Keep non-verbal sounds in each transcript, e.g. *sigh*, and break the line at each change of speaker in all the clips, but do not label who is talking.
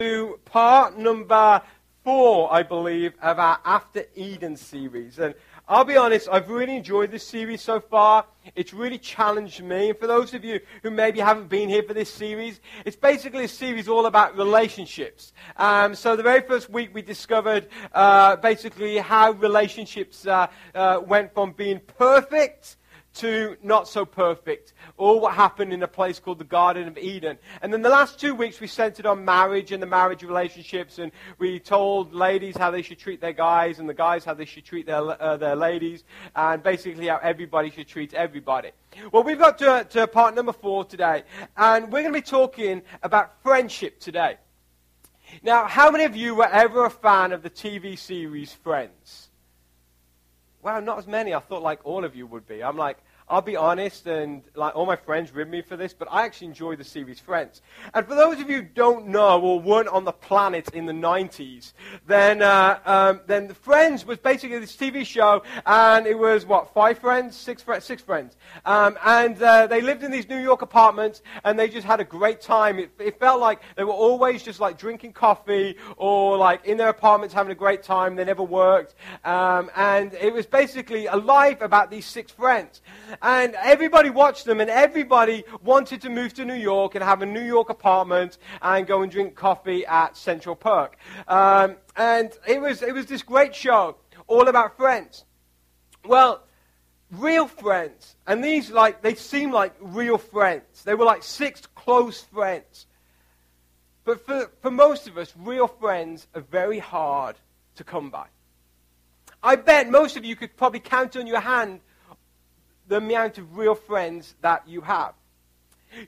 to part number four, I believe, of our After Eden series. And I'll be honest, I've really enjoyed this series so far. It's really challenged me. And for those of you who maybe haven't been here for this series, it's basically a series all about relationships. Um, so the very first week we discovered uh, basically how relationships uh, uh, went from being perfect to not so perfect, all what happened in a place called the Garden of Eden. And then the last two weeks we centered on marriage and the marriage relationships, and we told ladies how they should treat their guys, and the guys how they should treat their, uh, their ladies, and basically how everybody should treat everybody. Well, we've got to, to part number four today, and we're going to be talking about friendship today. Now, how many of you were ever a fan of the TV series Friends? Wow, not as many. I thought like all of you would be. I'm like, I'll be honest, and like all my friends rib me for this, but I actually enjoy the series Friends. And for those of you who don't know or weren't on the planet in the 90s, then uh, um, then Friends was basically this TV show, and it was what five friends, six friends, six friends, um, and uh, they lived in these New York apartments, and they just had a great time. It, it felt like they were always just like drinking coffee or like in their apartments having a great time. They never worked, um, and it was basically a life about these six friends. And everybody watched them, and everybody wanted to move to New York and have a New York apartment and go and drink coffee at Central Park. Um, and it was, it was this great show, all about friends. Well, real friends, and these, like, they seem like real friends. They were like six close friends. But for, for most of us, real friends are very hard to come by. I bet most of you could probably count on your hand the amount of real friends that you have.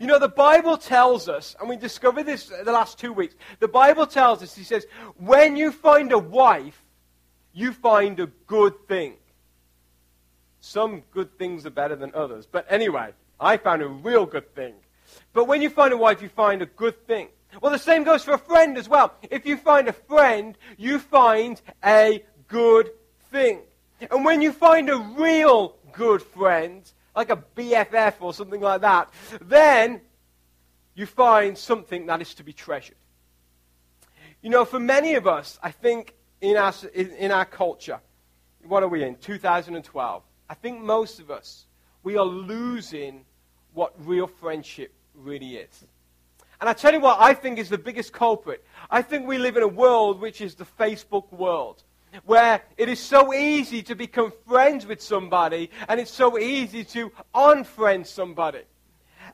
You know, the Bible tells us, and we discovered this the last two weeks, the Bible tells us, he says, when you find a wife, you find a good thing. Some good things are better than others. But anyway, I found a real good thing. But when you find a wife, you find a good thing. Well, the same goes for a friend as well. If you find a friend, you find a good thing. And when you find a real good friend, like a BFF or something like that, then you find something that is to be treasured. You know, for many of us, I think in our, in our culture, what are we in? 2012. I think most of us, we are losing what real friendship really is. And I tell you what I think is the biggest culprit. I think we live in a world which is the Facebook world where it is so easy to become friends with somebody and it's so easy to unfriend somebody.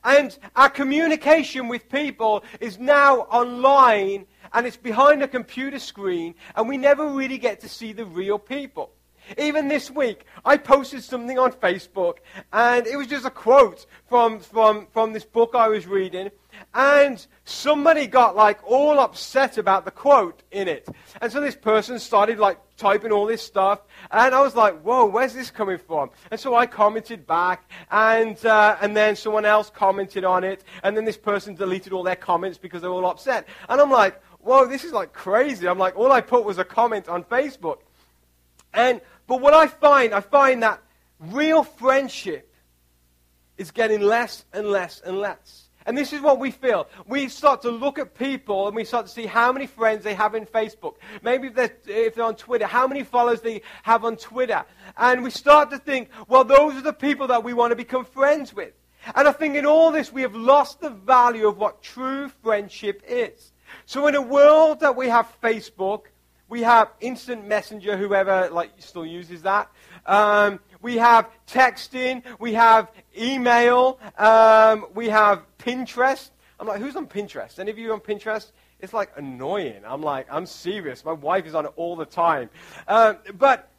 And our communication with people is now online and it's behind a computer screen and we never really get to see the real people. Even this week, I posted something on Facebook, and it was just a quote from, from, from this book I was reading. And somebody got like all upset about the quote in it. And so this person started like typing all this stuff. And I was like, whoa, where's this coming from? And so I commented back. And, uh, and then someone else commented on it. And then this person deleted all their comments because they were all upset. And I'm like, whoa, this is like crazy. I'm like, all I put was a comment on Facebook. And but what I find, I find that real friendship is getting less and less and less. And this is what we feel. We start to look at people and we start to see how many friends they have in Facebook. Maybe if they're, if they're on Twitter, how many followers they have on Twitter. And we start to think, well, those are the people that we want to become friends with. And I think in all this, we have lost the value of what true friendship is. So in a world that we have Facebook, we have instant messenger, whoever like still uses that. Um, we have texting. We have email. Um, we have Pinterest. I'm like, who's on Pinterest? Any of you on Pinterest? It's like annoying. I'm like, I'm serious. My wife is on it all the time. Um, but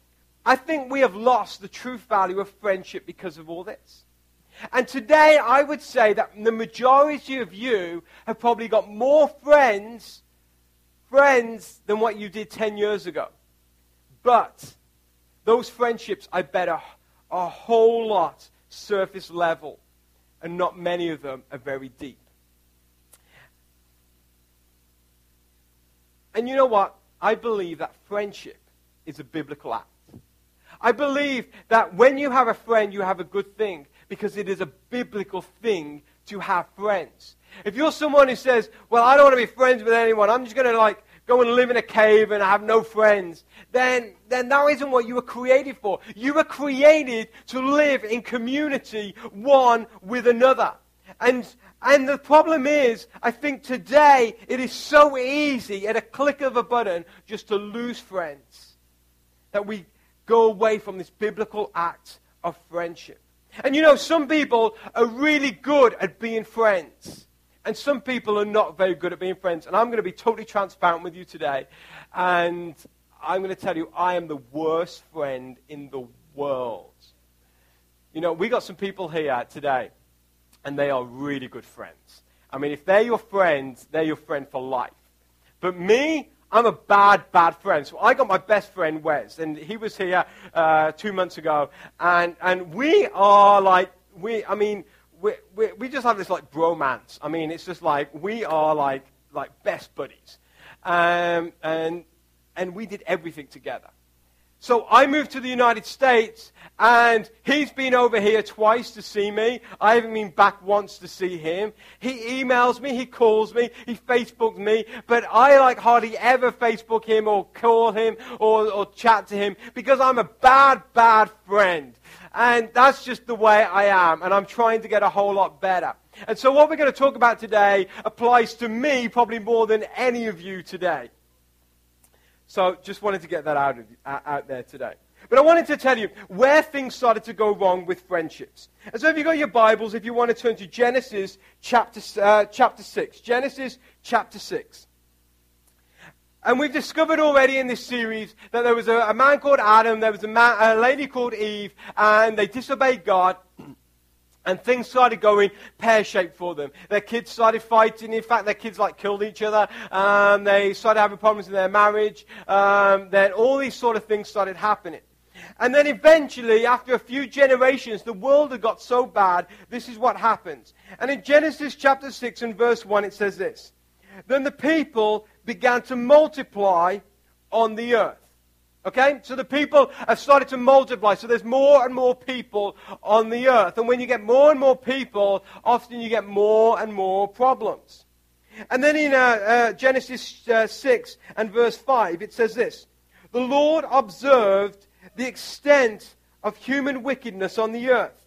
I think we have lost the true value of friendship because of all this. And today, I would say that the majority of you have probably got more friends friends than what you did 10 years ago. But those friendships, I bet, are a whole lot surface level, and not many of them are very deep. And you know what? I believe that friendship is a biblical act. I believe that when you have a friend, you have a good thing because it is a biblical thing to have friends. If you're someone who says, well, I don't want to be friends with anyone, I'm just going to like go and live in a cave and have no friends, then, then that isn't what you were created for. You were created to live in community one with another. And, and the problem is, I think today it is so easy at a click of a button just to lose friends that we go away from this biblical act of friendship. And you know, some people are really good at being friends. And some people are not very good at being friends. And I'm going to be totally transparent with you today. And I'm going to tell you, I am the worst friend in the world. You know, we got some people here today, and they are really good friends. I mean, if they're your friends, they're your friend for life. But me, I'm a bad, bad friend. So I got my best friend, Wes, and he was here uh, two months ago. And, and we are like, we, I mean, we, we, we just have this like bromance. I mean, it's just like, we are like, like best buddies. Um, and, and we did everything together. So I moved to the United States, and he's been over here twice to see me. I haven't been back once to see him. He emails me, he calls me, he Facebooks me, but I like hardly ever Facebook him or call him or, or chat to him because I'm a bad, bad friend. And that's just the way I am, and I'm trying to get a whole lot better. And so what we're going to talk about today applies to me probably more than any of you today. So just wanted to get that out, of, out there today. But I wanted to tell you where things started to go wrong with friendships. And so if you've got your Bibles, if you want to turn to Genesis chapter, uh, chapter 6. Genesis chapter 6. And we've discovered already in this series that there was a, a man called Adam, there was a, man, a lady called Eve, and they disobeyed God. *clears throat* And things started going pear shaped for them. Their kids started fighting. In fact, their kids like killed each other. Um, they started having problems in their marriage. Um, then all these sort of things started happening. And then eventually, after a few generations, the world had got so bad, this is what happens. And in Genesis chapter 6 and verse 1, it says this Then the people began to multiply on the earth. Okay? So the people have started to multiply. So there's more and more people on the earth. And when you get more and more people, often you get more and more problems. And then in uh, uh, Genesis uh, 6 and verse 5, it says this The Lord observed the extent of human wickedness on the earth.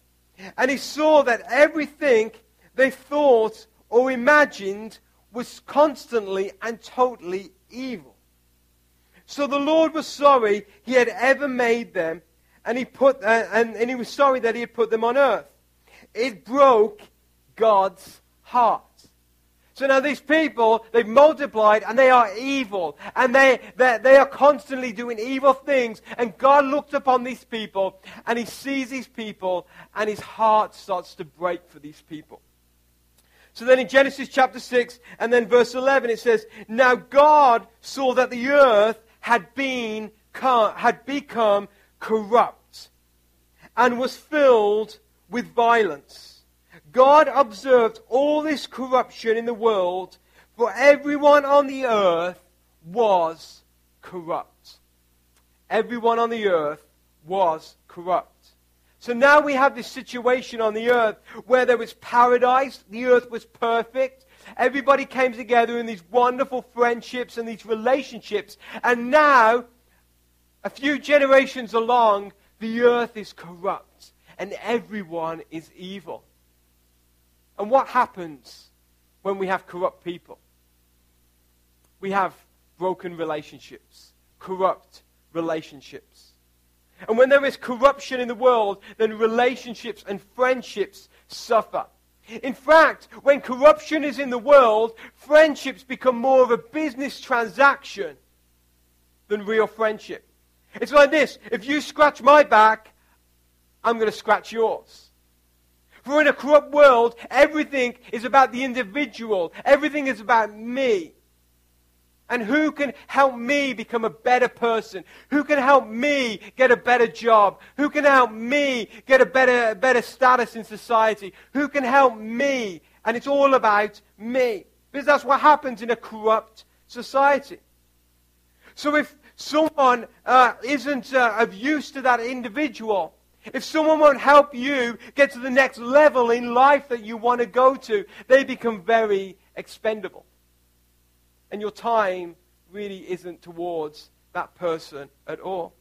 And he saw that everything they thought or imagined was constantly and totally evil. So the Lord was sorry he had ever made them, and he, put, uh, and, and he was sorry that he had put them on earth. It broke God's heart. So now these people, they've multiplied and they are evil. And they, they, they, are constantly doing evil things. And God looked upon these people and he sees these people and his heart starts to break for these people. So then in Genesis chapter 6 and then verse 11 it says, Now God saw that the earth had, been, had become corrupt and was filled with violence. God observed all this corruption in the world, for everyone on the earth was corrupt. Everyone on the earth was corrupt. So now we have this situation on the earth where there was paradise, the earth was perfect, Everybody came together in these wonderful friendships and these relationships. And now, a few generations along, the earth is corrupt and everyone is evil. And what happens when we have corrupt people? We have broken relationships, corrupt relationships. And when there is corruption in the world, then relationships and friendships suffer. In fact, when corruption is in the world, friendships become more of a business transaction than real friendship. It's like this if you scratch my back, I'm going to scratch yours. For in a corrupt world, everything is about the individual, everything is about me. And who can help me become a better person? Who can help me get a better job? Who can help me get a better, better status in society? Who can help me? And it's all about me. Because that's what happens in a corrupt society. So if someone uh, isn't uh, of use to that individual, if someone won't help you get to the next level in life that you want to go to, they become very expendable. And your time really isn't towards that person at all.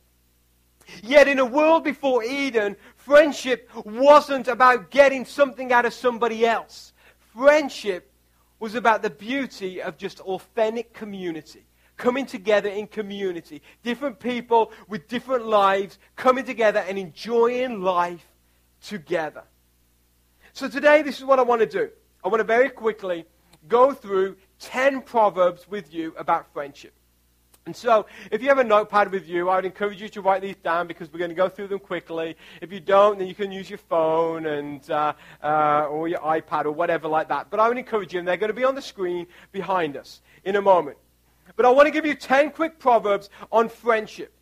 Yet in a world before Eden, friendship wasn't about getting something out of somebody else. Friendship was about the beauty of just authentic community coming together in community. Different people with different lives coming together and enjoying life together. So today, this is what I want to do. I want to very quickly go through 10 proverbs with you about friendship. And so, if you have a notepad with you, I would encourage you to write these down because we're going to go through them quickly. If you don't, then you can use your phone and, uh, uh, or your iPad or whatever like that. But I would encourage you, and they're going to be on the screen behind us in a moment. But I want to give you 10 quick proverbs on friendship.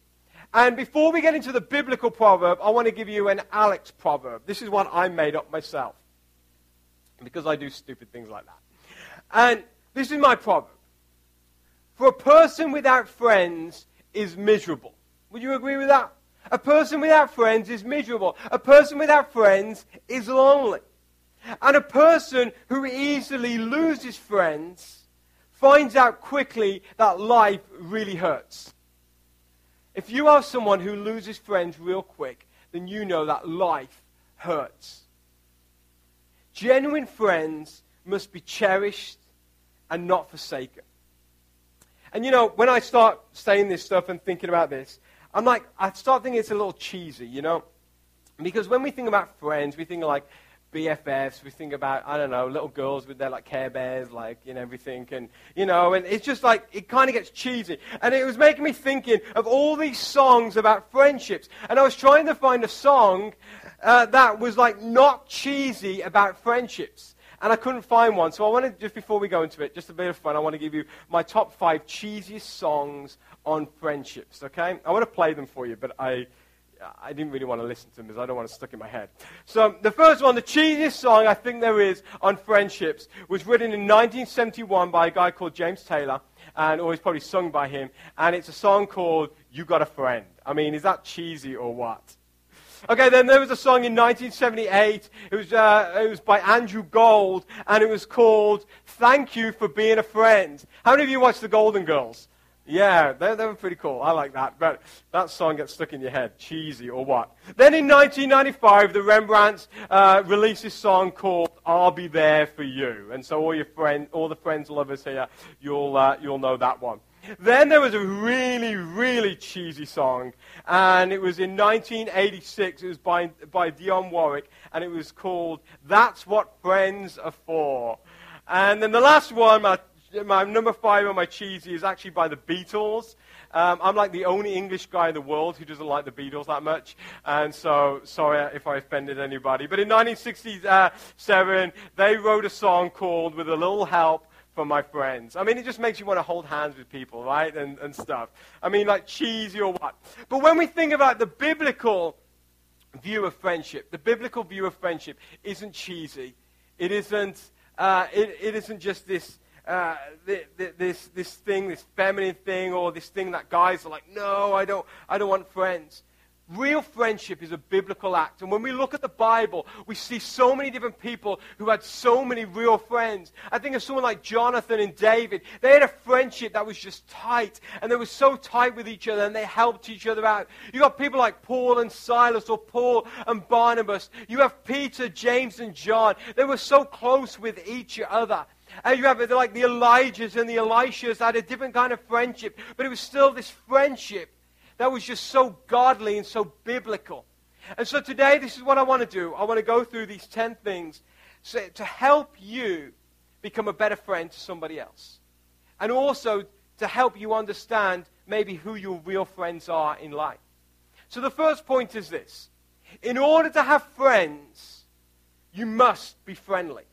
And before we get into the biblical proverb, I want to give you an Alex proverb. This is one I made up myself because I do stupid things like that. And this is my proverb. For a person without friends is miserable. Would you agree with that? A person without friends is miserable. A person without friends is lonely. And a person who easily loses friends finds out quickly that life really hurts. If you are someone who loses friends real quick, then you know that life hurts. Genuine friends must be cherished and not forsaken. And you know, when I start saying this stuff and thinking about this, I'm like, I start thinking it's a little cheesy, you know? Because when we think about friends, we think like, BFFs. We think about, I don't know, little girls with their like Care Bears, like, you know, everything. And, you know, and it's just like, it kind of gets cheesy. And it was making me thinking of all these songs about friendships. And I was trying to find a song uh, that was like not cheesy about friendships. And I couldn't find one. So I wanted, just before we go into it, just a bit of fun, I want to give you my top five cheesiest songs on friendships, okay? I want to play them for you, but I I didn't really want to listen to them because I don't want to stuck in my head. So the first one, the cheesiest song I think there is on friendships, was written in 1971 by a guy called James Taylor, and always probably sung by him. And it's a song called "You Got a Friend." I mean, is that cheesy or what? Okay, then there was a song in 1978. It was, uh, it was by Andrew Gold, and it was called Thank You for Being a Friend. How many of you watched The Golden Girls? Yeah, they, they were pretty cool. I like that. But that song gets stuck in your head. Cheesy or what? Then in 1995, the Rembrandts uh, released this song called I'll Be There For You. And so all your friends, all the friends, lovers here, you'll, uh, you'll know that one. Then there was a really, really cheesy song, and it was in 1986. It was by, by Dionne Warwick, and it was called That's What Friends Are For. And then the last one, my my number five on my cheesy is actually by the Beatles. Um, I'm like the only English guy in the world who doesn't like the Beatles that much. And so, sorry if I offended anybody. But in 1967, they wrote a song called With a Little Help My Friends. I mean, it just makes you want to hold hands with people, right? And, and stuff. I mean, like cheesy or what. But when we think about the biblical view of friendship, the biblical view of friendship isn't cheesy. It isn't, uh, it, it isn't just this uh, this, this thing, this feminine thing, or this thing that guys are like, no, I don't, I don't want friends. Real friendship is a biblical act. And when we look at the Bible, we see so many different people who had so many real friends. I think of someone like Jonathan and David. They had a friendship that was just tight. And they were so tight with each other and they helped each other out. You got people like Paul and Silas or Paul and Barnabas. You have Peter, James, and John. They were so close with each other. And you have like the Elijahs and the Elishas had a different kind of friendship, but it was still this friendship that was just so godly and so biblical. And so today, this is what I want to do. I want to go through these 10 things to help you become a better friend to somebody else. And also to help you understand maybe who your real friends are in life. So the first point is this. In order to have friends, you must be friendly.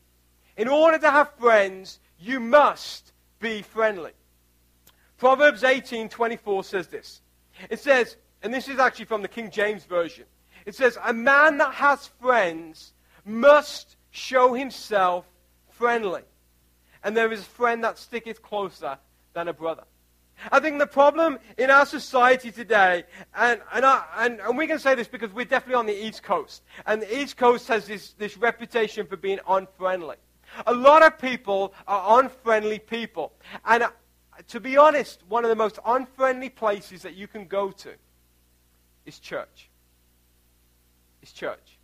In order to have friends, you must be friendly. Proverbs 18:24 says this. It says, and this is actually from the King James version. It says, "A man that has friends must show himself friendly, and there is a friend that sticketh closer than a brother." I think the problem in our society today, and, and, I, and, and we can say this because we're definitely on the East Coast, and the East Coast has this, this reputation for being unfriendly. A lot of people are unfriendly people. And to be honest, one of the most unfriendly places that you can go to is church. Is church.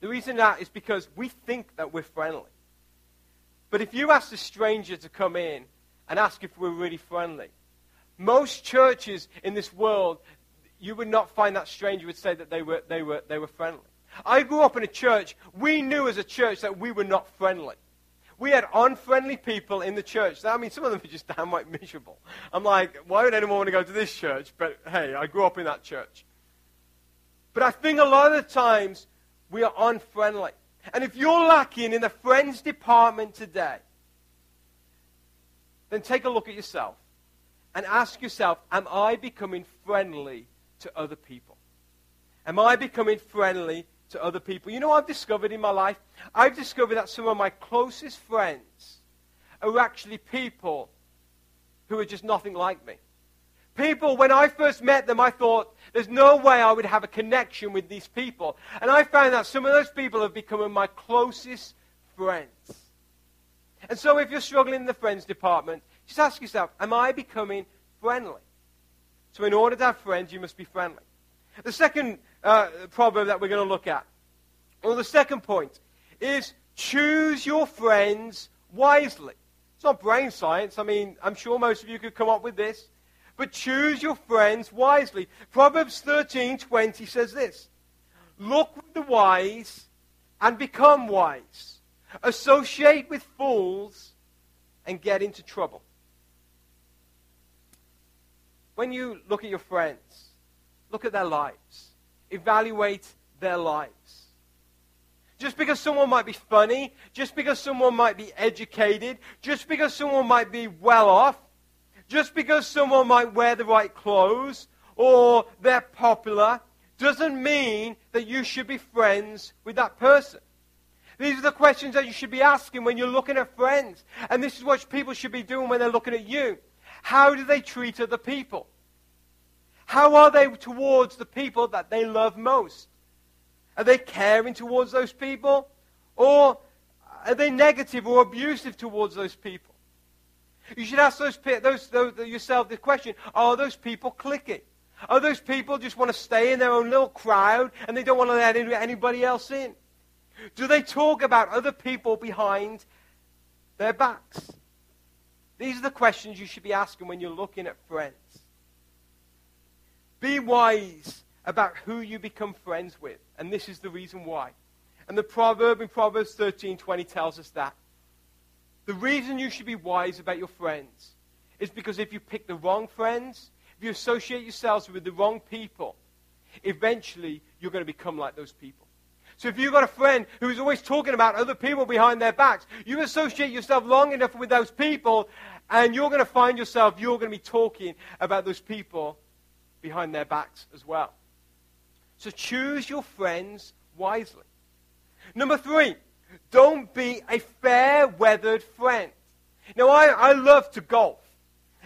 The reason that is because we think that we're friendly. But if you ask a stranger to come in and ask if we're really friendly, most churches in this world, you would not find that stranger would say that they were, they were, they were friendly. I grew up in a church. We knew as a church that we were not friendly. We had unfriendly people in the church. I mean, some of them were just *laughs* downright miserable. I'm like, why would anyone want to go to this church? But hey, I grew up in that church. But I think a lot of the times we are unfriendly. And if you're lacking in the friends department today, then take a look at yourself and ask yourself, am I becoming friendly to other people? Am I becoming friendly to other people? You know I've discovered in my life? I've discovered that some of my closest friends are actually people who are just nothing like me. People, when I first met them, I thought, there's no way I would have a connection with these people. And I found that some of those people have become my closest friends. And so if you're struggling in the friends department, just ask yourself, am I becoming friendly? So in order to have friends, you must be friendly. The second uh, proverb that we're going to look at, or the second point, is choose your friends wisely. It's not brain science. I mean, I'm sure most of you could come up with this but choose your friends wisely. Proverbs 13:20 says this: Look with the wise and become wise. Associate with fools and get into trouble. When you look at your friends, look at their lives. Evaluate their lives. Just because someone might be funny, just because someone might be educated, just because someone might be well off, just because someone might wear the right clothes or they're popular doesn't mean that you should be friends with that person. These are the questions that you should be asking when you're looking at friends. And this is what people should be doing when they're looking at you. How do they treat other people? How are they towards the people that they love most? Are they caring towards those people? Or are they negative or abusive towards those people? You should ask those, those, those, yourself the question, are those people clicking? Are those people just want to stay in their own little crowd and they don't want to let anybody else in? Do they talk about other people behind their backs? These are the questions you should be asking when you're looking at friends. Be wise about who you become friends with, and this is the reason why. And the proverb in Proverbs 13:20 tells us that. The reason you should be wise about your friends is because if you pick the wrong friends, if you associate yourselves with the wrong people, eventually you're going to become like those people. So if you've got a friend who's always talking about other people behind their backs, you associate yourself long enough with those people, and you're going to find yourself, you're going to be talking about those people behind their backs as well. So choose your friends wisely. Number three, don't be a fair weathered friend. Now, I, I love to golf.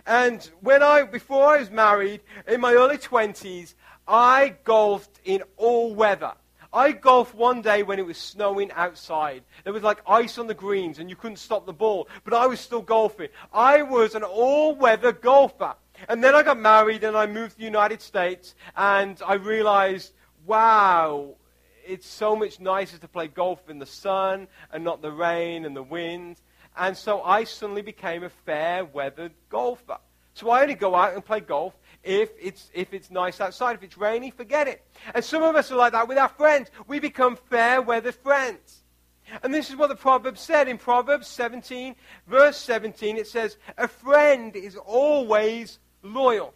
And when I, before I was married, in my early 20s, I golfed in all weather. I golfed one day when it was snowing outside. There was like ice on the greens and you couldn't stop the ball, but I was still golfing. I was an all weather golfer. And then I got married and I moved to the United States and I realized, wow, it's so much nicer to play golf in the sun and not the rain and the wind. And so I suddenly became a fair weathered golfer. So I only go out and play golf if it's, if it's nice outside. If it's rainy, forget it. And some of us are like that with our friends. We become fair weathered friends. And this is what the proverb said in Proverbs 17, verse 17. It says, A friend is always loyal,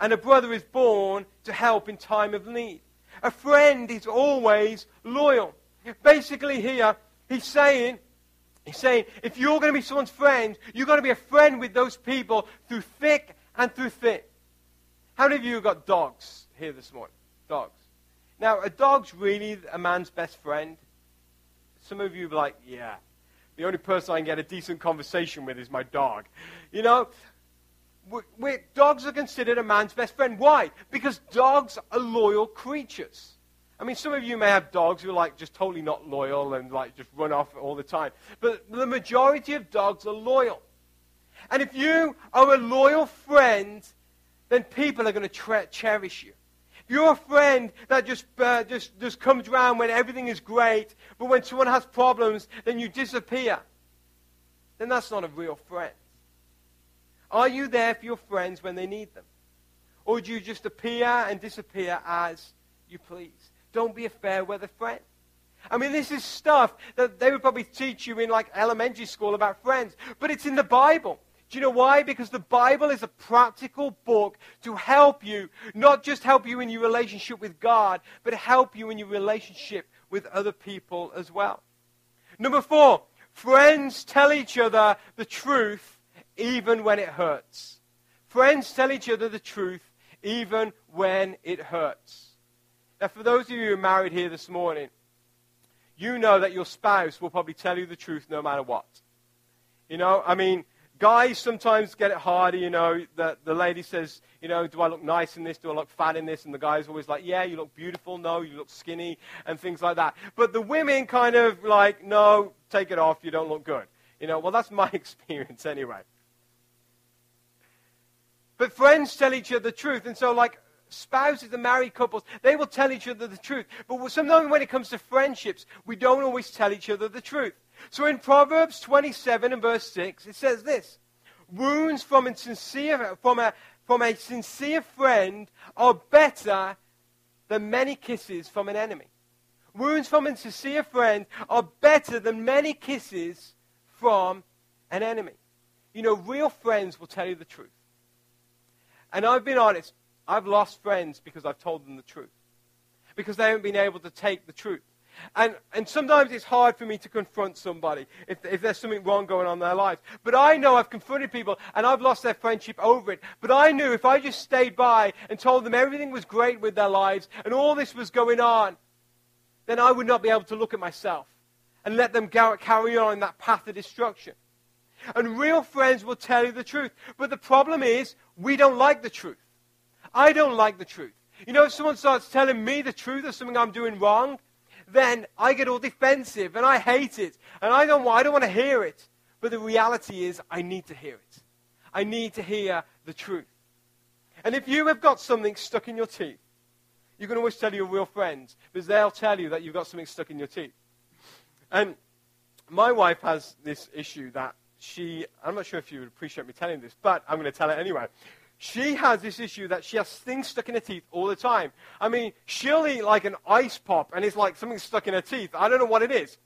and a brother is born to help in time of need. A friend is always loyal. Basically, here, he's saying, he's saying, if you're going to be someone's friend, you're going to be a friend with those people through thick and through thin. How many of you have got dogs here this morning? Dogs. Now, a dog's really a man's best friend. Some of you are like, yeah, the only person I can get a decent conversation with is my dog. You know, dogs are considered a man's best friend. Why? Because dogs are loyal creatures. I mean, some of you may have dogs who are like just totally not loyal and like just run off all the time. But the majority of dogs are loyal. And if you are a loyal friend, then people are going to cherish you. If you're a friend that just, uh, just, just comes around when everything is great, but when someone has problems, then you disappear, then that's not a real friend. Are you there for your friends when they need them? Or do you just appear and disappear as you please? Don't be a fair weather friend. I mean, this is stuff that they would probably teach you in like elementary school about friends, but it's in the Bible. Do you know why? Because the Bible is a practical book to help you, not just help you in your relationship with God, but help you in your relationship with other people as well. Number four, friends tell each other the truth even when it hurts. Friends tell each other the truth even when it hurts. Now, for those of you who are married here this morning, you know that your spouse will probably tell you the truth no matter what. You know, I mean, guys sometimes get it harder, you know, that the lady says, you know, do I look nice in this? Do I look fat in this? And the guy's always like, yeah, you look beautiful. No, you look skinny and things like that. But the women kind of like, no, take it off. You don't look good. You know, well, that's my *laughs* experience anyway. But friends tell each other the truth. And so, like, spouses and married couples, they will tell each other the truth. But sometimes when it comes to friendships, we don't always tell each other the truth. So in Proverbs 27 and verse 6, it says this Wounds from from a, from a sincere friend are better than many kisses from an enemy. Wounds from a sincere friend are better than many kisses from an enemy. You know, real friends will tell you the truth. And I've been honest, I've lost friends because I've told them the truth. Because they haven't been able to take the truth. And, and sometimes it's hard for me to confront somebody if, if there's something wrong going on in their lives. But I know I've confronted people and I've lost their friendship over it. But I knew if I just stayed by and told them everything was great with their lives and all this was going on, then I would not be able to look at myself and let them carry on that path of destruction. And real friends will tell you the truth. But the problem is, we don't like the truth. I don't like the truth. You know, if someone starts telling me the truth of something I'm doing wrong, then I get all defensive and I hate it. And I don't, I don't want to hear it. But the reality is, I need to hear it. I need to hear the truth. And if you have got something stuck in your teeth, you can always tell your real friends because they'll tell you that you've got something stuck in your teeth. And my wife has this issue that she, I'm not sure if you would appreciate me telling this, but I'm going to tell it anyway. She has this issue that she has things stuck in her teeth all the time. I mean, she'll eat like an ice pop and it's like something stuck in her teeth. I don't know what it is.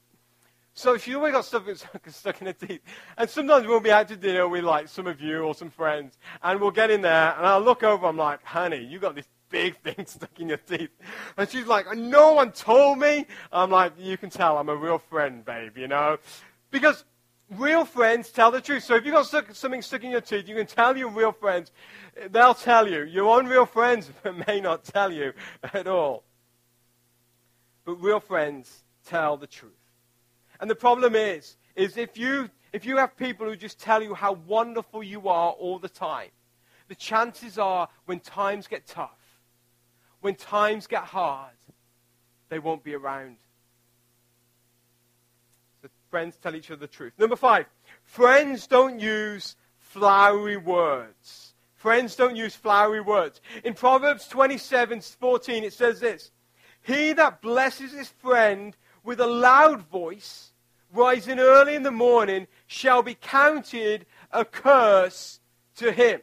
So she always got stuff *laughs* stuck in her teeth. And sometimes we'll be out to dinner with like some of you or some friends, and we'll get in there, and I'll look over, I'm like, honey, you got this big *laughs* thing stuck in your teeth. And she's like, no one told me. I'm like, you can tell I'm a real friend, babe, you know? Because real friends tell the truth. So if you've got something stuck in your teeth, you can tell your real friends. They'll tell you. Your unreal friends *laughs* may not tell you at all. But real friends tell the truth. And the problem is, is if you, if you have people who just tell you how wonderful you are all the time, the chances are when times get tough, when times get hard, they won't be around friends tell each other the truth. Number five, friends don't use flowery words. Friends don't use flowery words. In Proverbs 27 14, it says this He that blesses his friend with a loud voice, rising early in the morning, shall be counted a curse to him.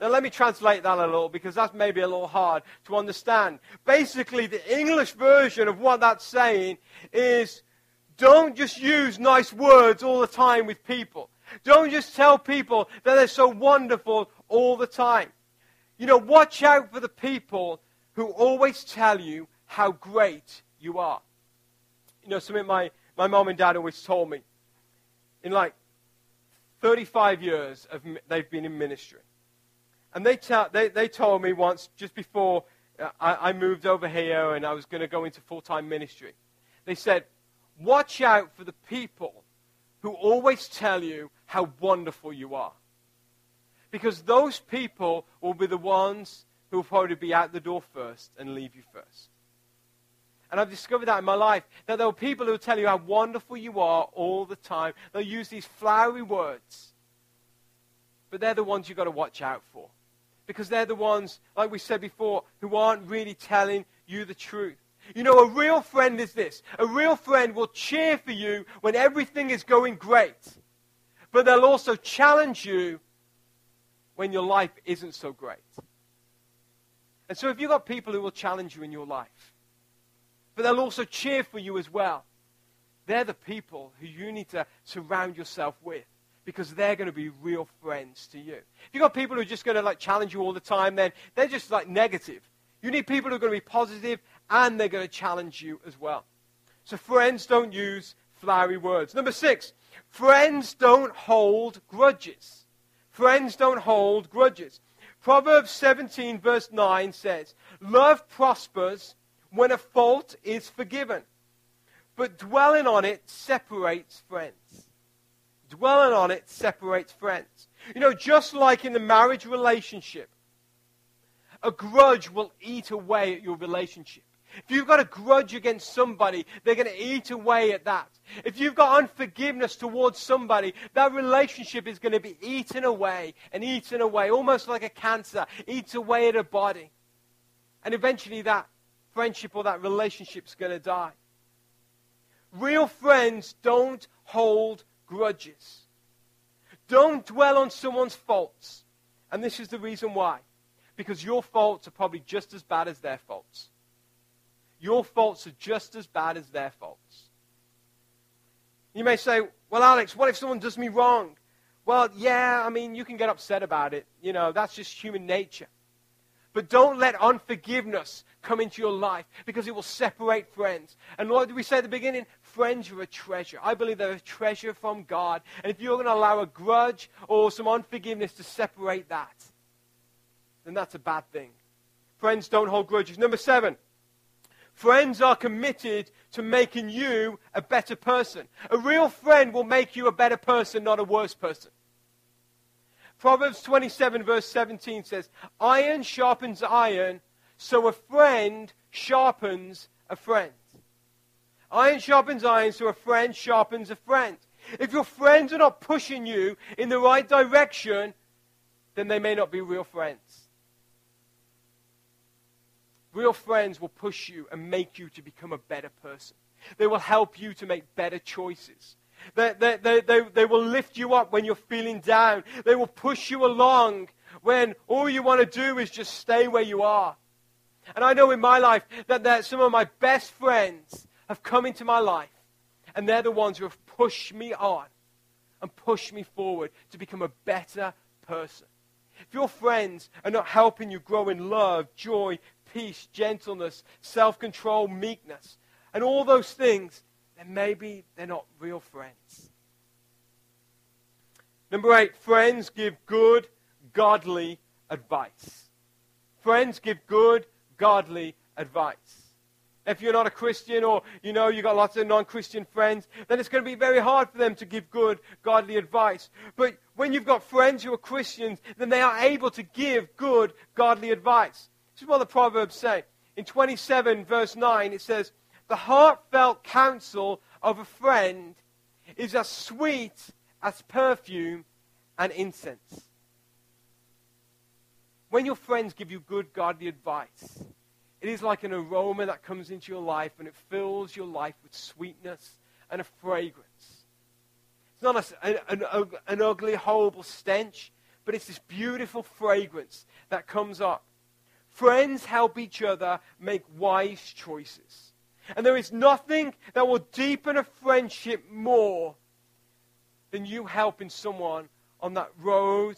Now, let me translate that a little because that's maybe a little hard to understand. Basically, the English version of what that's saying is don't just use nice words all the time with people. Don't just tell people that they're so wonderful all the time. You know, watch out for the people who always tell you how great you are. You know, something my, my mom and dad always told me. In like 35 years of, they've been in ministry. And they, ta- they, they told me once, just before uh, I, I moved over here and I was going to go into full time ministry, they said, Watch out for the people who always tell you how wonderful you are. Because those people will be the ones who will probably be out the door first and leave you first. And I've discovered that in my life, that there are people who will tell you how wonderful you are all the time. They'll use these flowery words. But they're the ones you've got to watch out for. Because they're the ones, like we said before, who aren't really telling you the truth. You know, a real friend is this. A real friend will cheer for you when everything is going great. But they'll also challenge you when your life isn't so great. And so if you've got people who will challenge you in your life, but they'll also cheer for you as well. They're the people who you need to surround yourself with because they're going to be real friends to you. If you've got people who are just going to like challenge you all the time, then they're just like negative. You need people who are going to be positive and they're going to challenge you as well. So friends don't use flowery words. Number six, friends don't hold grudges. Friends don't hold grudges. Proverbs 17 verse 9 says, Love prospers when a fault is forgiven. But dwelling on it separates friends. Dwelling on it separates friends. You know, just like in the marriage relationship, a grudge will eat away at your relationship. If you've got a grudge against somebody, they're going to eat away at that. If you've got unforgiveness towards somebody, that relationship is going to be eaten away and eaten away, almost like a cancer, eats away at a body. And eventually that friendship or that relationship's going to die. Real friends don't hold grudges. Don't dwell on someone's faults. And this is the reason why. Because your faults are probably just as bad as their faults. Your faults are just as bad as their faults. You may say, well, Alex, what if someone does me wrong? Well, yeah, I mean, you can get upset about it. You know, that's just human nature. But don't let unforgiveness come into your life because it will separate friends. And what did we say at the beginning? Friends are a treasure. I believe they're a treasure from God. And if you're going to allow a grudge or some unforgiveness to separate that, then that's a bad thing. Friends don't hold grudges. Number seven, friends are committed to making you a better person. A real friend will make you a better person, not a worse person. Proverbs 27, verse 17 says, Iron sharpens iron, so a friend sharpens a friend. Iron sharpens iron, so a friend sharpens a friend. If your friends are not pushing you in the right direction, then they may not be real friends. Real friends will push you and make you to become a better person. They will help you to make better choices. They, they, they, they, they will lift you up when you're feeling down. They will push you along when all you want to do is just stay where you are. And I know in my life that, that some of my best friends have come into my life, and they're the ones who have pushed me on and pushed me forward to become a better person. If your friends are not helping you grow in love, joy, peace, gentleness, self control, meekness, and all those things, then maybe they're not real friends. Number eight, friends give good, godly advice. Friends give good, godly advice. If you're not a Christian or you know you've got lots of non Christian friends, then it's going to be very hard for them to give good, godly advice. But when you've got friends who are Christians, then they are able to give good, godly advice. This is what the Proverbs say. In 27, verse 9, it says, the heartfelt counsel of a friend is as sweet as perfume and incense. When your friends give you good, godly advice, it is like an aroma that comes into your life and it fills your life with sweetness and a fragrance. It's not a, an, an, an ugly, horrible stench, but it's this beautiful fragrance that comes up. Friends help each other make wise choices. And there is nothing that will deepen a friendship more than you helping someone on that road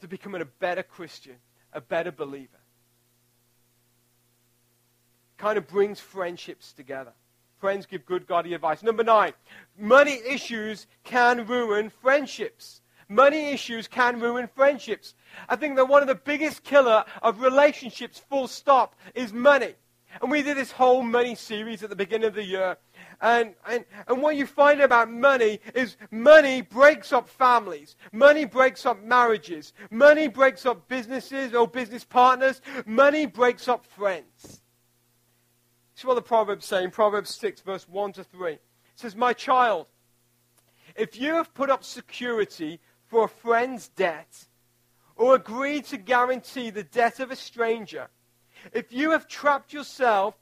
to becoming a better Christian, a better believer. Kind of brings friendships together. Friends give good godly advice. Number nine, money issues can ruin friendships. Money issues can ruin friendships. I think that one of the biggest killer of relationships, full stop, is money. And we did this whole money series at the beginning of the year. And, and, and what you find about money is money breaks up families. Money breaks up marriages. Money breaks up businesses or business partners. Money breaks up friends. This is what the Proverbs say in Proverbs 6, verse 1 to 3. It says, My child, if you have put up security for a friend's debt, or agreed to guarantee the debt of a stranger, if you have trapped yourself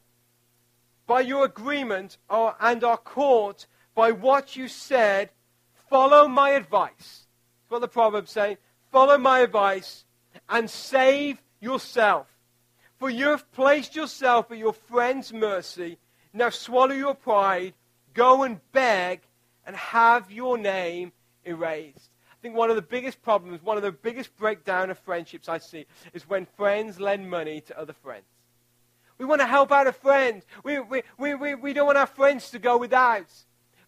by your agreement or, and are caught by what you said, follow my advice. That's what the proverb say. Follow my advice and save yourself. For you have placed yourself at your friend's mercy. Now swallow your pride, go and beg, and have your name erased. Think one of the biggest problems, one of the biggest breakdown of friendships I see is when friends lend money to other friends. We want to help out a friend. We, we, we, we, we don't want our friends to go without.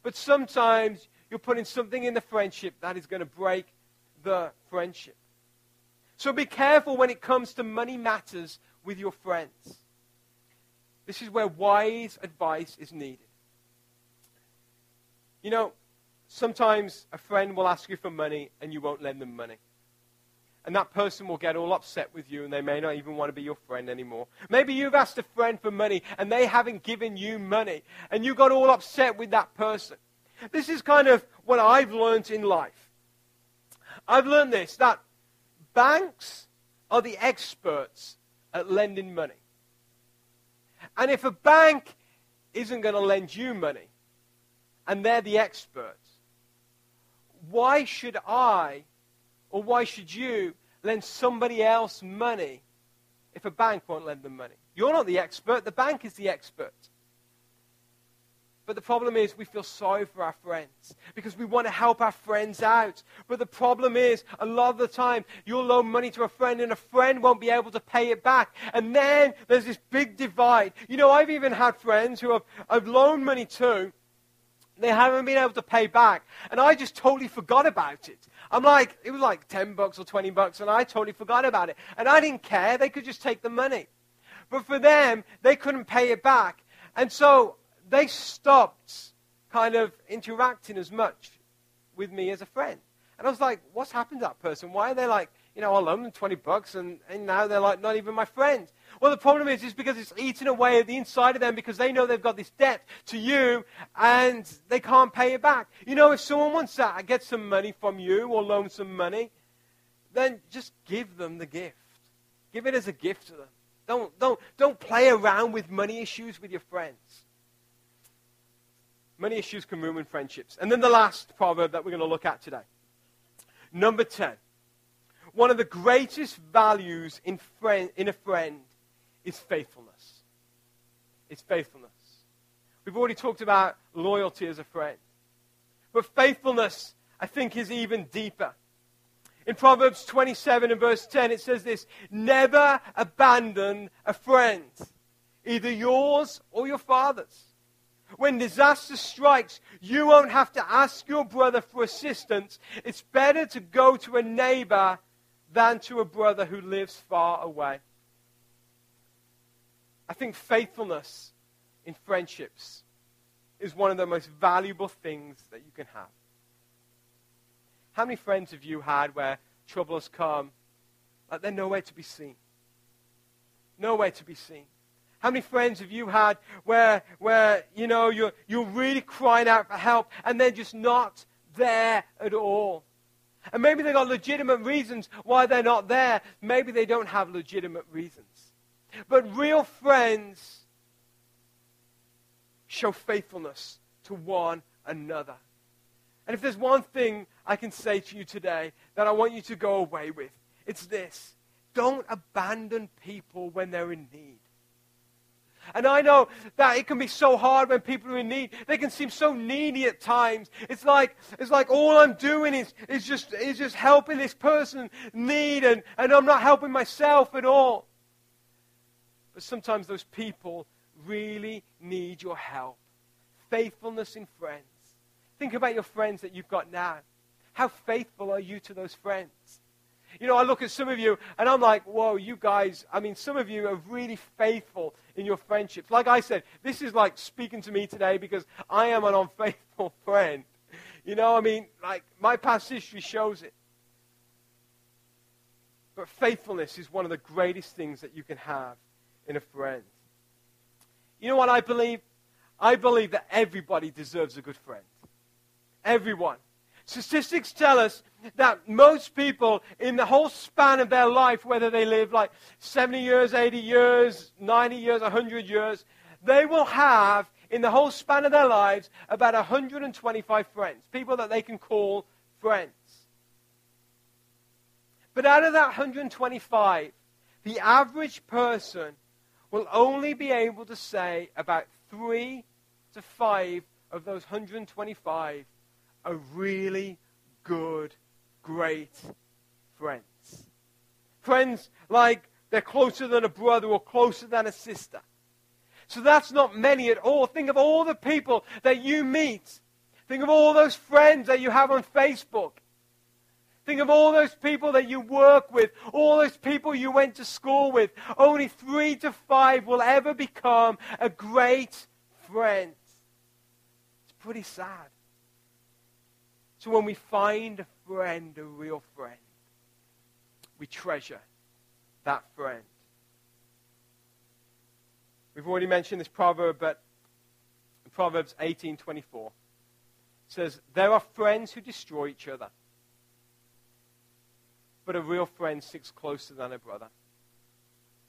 But sometimes you're putting something in the friendship that is going to break the friendship. So be careful when it comes to money matters with your friends. This is where wise advice is needed. You know, sometimes a friend will ask you for money and you won't lend them money. And that person will get all upset with you and they may not even want to be your friend anymore. Maybe you've asked a friend for money and they haven't given you money and you got all upset with that person. This is kind of what I've learned in life. I've learned this that banks are the experts at lending money. And if a bank isn't going to lend you money and they're the experts, why should I or why should you lend somebody else money if a bank won't lend them money? You're not the expert, the bank is the expert. But the problem is, we feel sorry for our friends because we want to help our friends out. But the problem is, a lot of the time, you'll loan money to a friend and a friend won't be able to pay it back. And then there's this big divide. You know, I've even had friends who I've, I've loaned money to, they haven't been able to pay back. And I just totally forgot about it. I'm like, it was like 10 bucks or 20 bucks, and I totally forgot about it. And I didn't care. They could just take the money. But for them, they couldn't pay it back. And so they stopped kind of interacting as much with me as a friend. And I was like, what's happened to that person? Why are they like, you know, I'll loan them 20 bucks, and, and now they're like not even my friend. Well, the problem is, is because it's eating away at the inside of them because they know they've got this debt to you and they can't pay it back. You know, if someone wants to get some money from you or loan some money, then just give them the gift. Give it as a gift to them. Don't, don't, don't play around with money issues with your friends. Money issues can ruin friendships. And then the last proverb that we're going to look at today. Number 10. One of the greatest values in, friend, in a friend is faithfulness. It's faithfulness. We've already talked about loyalty as a friend. But faithfulness, I think, is even deeper. In Proverbs 27 and verse 10, it says this Never abandon a friend, either yours or your father's. When disaster strikes, you won't have to ask your brother for assistance. It's better to go to a neighbor than to a brother who lives far away. I think faithfulness in friendships is one of the most valuable things that you can have. How many friends have you had where trouble has come, like they're nowhere to be seen? Nowhere to be seen. How many friends have you had where, where you know, you're, you're really crying out for help and they're just not there at all? And maybe they've got legitimate reasons why they're not there. Maybe they don't have legitimate reasons. But real friends show faithfulness to one another. And if there's one thing I can say to you today that I want you to go away with, it's this don't abandon people when they're in need. And I know that it can be so hard when people are in need. They can seem so needy at times. It's like, it's like all I'm doing is, is, just, is just helping this person need, and, and I'm not helping myself at all. But sometimes those people really need your help. Faithfulness in friends. Think about your friends that you've got now. How faithful are you to those friends? You know, I look at some of you and I'm like, whoa, you guys, I mean, some of you are really faithful in your friendships. Like I said, this is like speaking to me today because I am an *laughs* unfaithful friend. You know, I mean, like, my past history shows it. But faithfulness is one of the greatest things that you can have in a friend. You know what I believe? I believe that everybody deserves a good friend. Everyone. Statistics tell us that most people in the whole span of their life, whether they live like 70 years, 80 years, 90 years, 100 years, they will have, in the whole span of their lives, about 125 friends, people that they can call friends. But out of that 125, the average person will only be able to say about three to five of those 125 are really good, great friends. Friends like they're closer than a brother or closer than a sister. So that's not many at all. Think of all the people that you meet. Think of all those friends that you have on Facebook. Think of all those people that you work with, all those people you went to school with. Only three to five will ever become a great friend. It's pretty sad. So when we find a friend, a real friend, we treasure that friend. We've already mentioned this proverb, but in Proverbs 18:24 says, "There are friends who destroy each other." But a real friend sticks closer than a brother.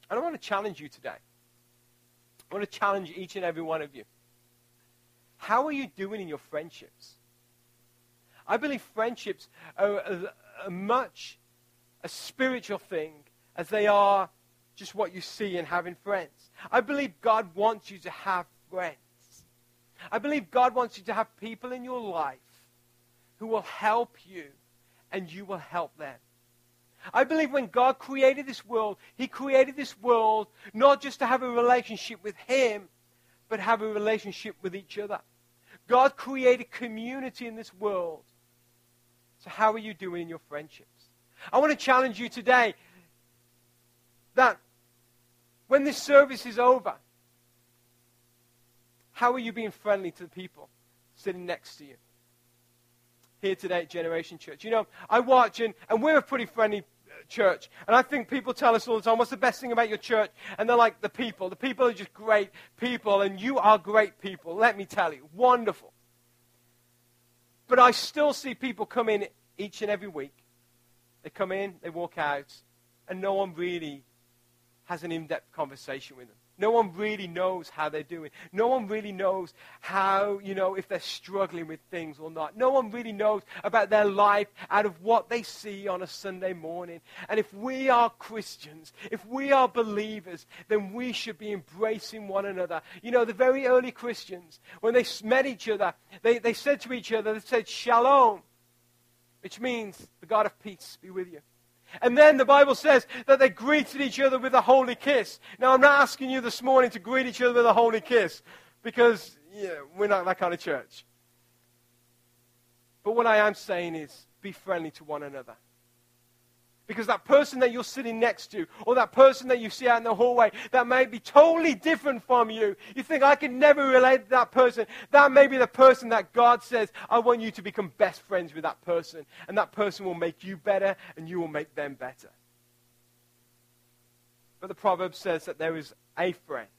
And I want to challenge you today. I want to challenge each and every one of you. How are you doing in your friendships? I believe friendships are as much a spiritual thing as they are just what you see in having friends. I believe God wants you to have friends. I believe God wants you to have people in your life who will help you and you will help them. I believe when God created this world, He created this world not just to have a relationship with Him, but have a relationship with each other. God created community in this world. So, how are you doing in your friendships? I want to challenge you today that when this service is over, how are you being friendly to the people sitting next to you? Here today at Generation Church. You know, I watch, and, and we're a pretty friendly uh, church. And I think people tell us all the time, what's the best thing about your church? And they're like, the people. The people are just great people, and you are great people. Let me tell you, wonderful. But I still see people come in each and every week. They come in, they walk out, and no one really has an in depth conversation with them. No one really knows how they're doing. No one really knows how, you know, if they're struggling with things or not. No one really knows about their life out of what they see on a Sunday morning. And if we are Christians, if we are believers, then we should be embracing one another. You know, the very early Christians, when they met each other, they, they said to each other, they said, Shalom, which means the God of peace be with you. And then the Bible says that they greeted each other with a holy kiss. Now, I'm not asking you this morning to greet each other with a holy kiss because yeah, we're not that kind of church. But what I am saying is be friendly to one another. Because that person that you're sitting next to, or that person that you see out in the hallway, that may be totally different from you. You think, I can never relate to that person. That may be the person that God says, I want you to become best friends with that person. And that person will make you better, and you will make them better. But the proverb says that there is a friend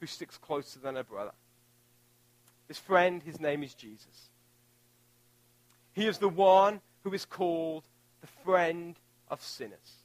who sticks closer than a brother. This friend, his name is Jesus. He is the one who is called the friend of sinners.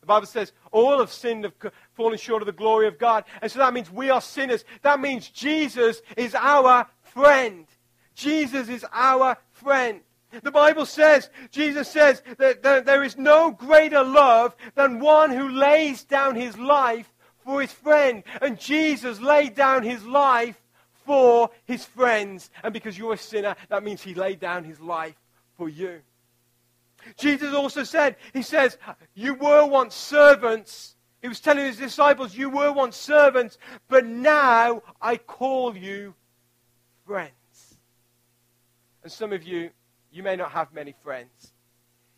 The Bible says all have sinned have fallen short of the glory of God. And so that means we are sinners. That means Jesus is our friend. Jesus is our friend. The Bible says, Jesus says that there is no greater love than one who lays down his life for his friend. And Jesus laid down his life for his friends. And because you're a sinner, that means he laid down his life for you. Jesus also said, He says, You were once servants. He was telling his disciples, You were once servants, but now I call you friends. And some of you, you may not have many friends.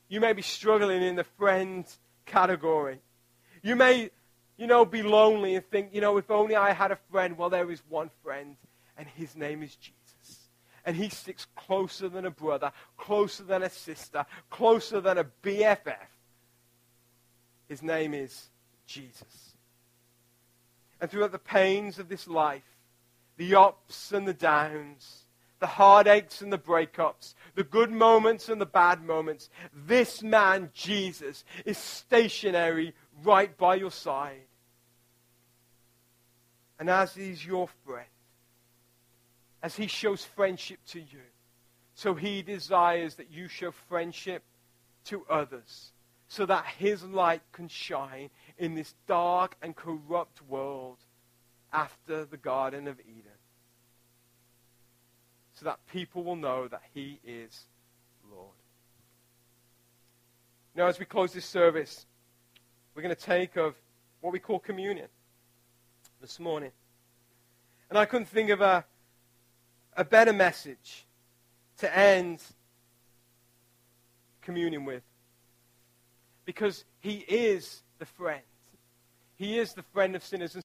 You may be struggling in the friend category. You may, you know, be lonely and think, you know, if only I had a friend. Well, there is one friend, and his name is Jesus. And he sticks closer than a brother, closer than a sister, closer than a BFF. His name is Jesus. And throughout the pains of this life, the ups and the downs, the heartaches and the breakups, the good moments and the bad moments, this man, Jesus, is stationary right by your side. And as is your friend, as he shows friendship to you, so he desires that you show friendship to others, so that his light can shine in this dark and corrupt world after the Garden of Eden. So that people will know that he is Lord. Now, as we close this service, we're going to take of what we call communion this morning. And I couldn't think of a, a better message to end communion with. Because he is the friend. He is the friend of sinners.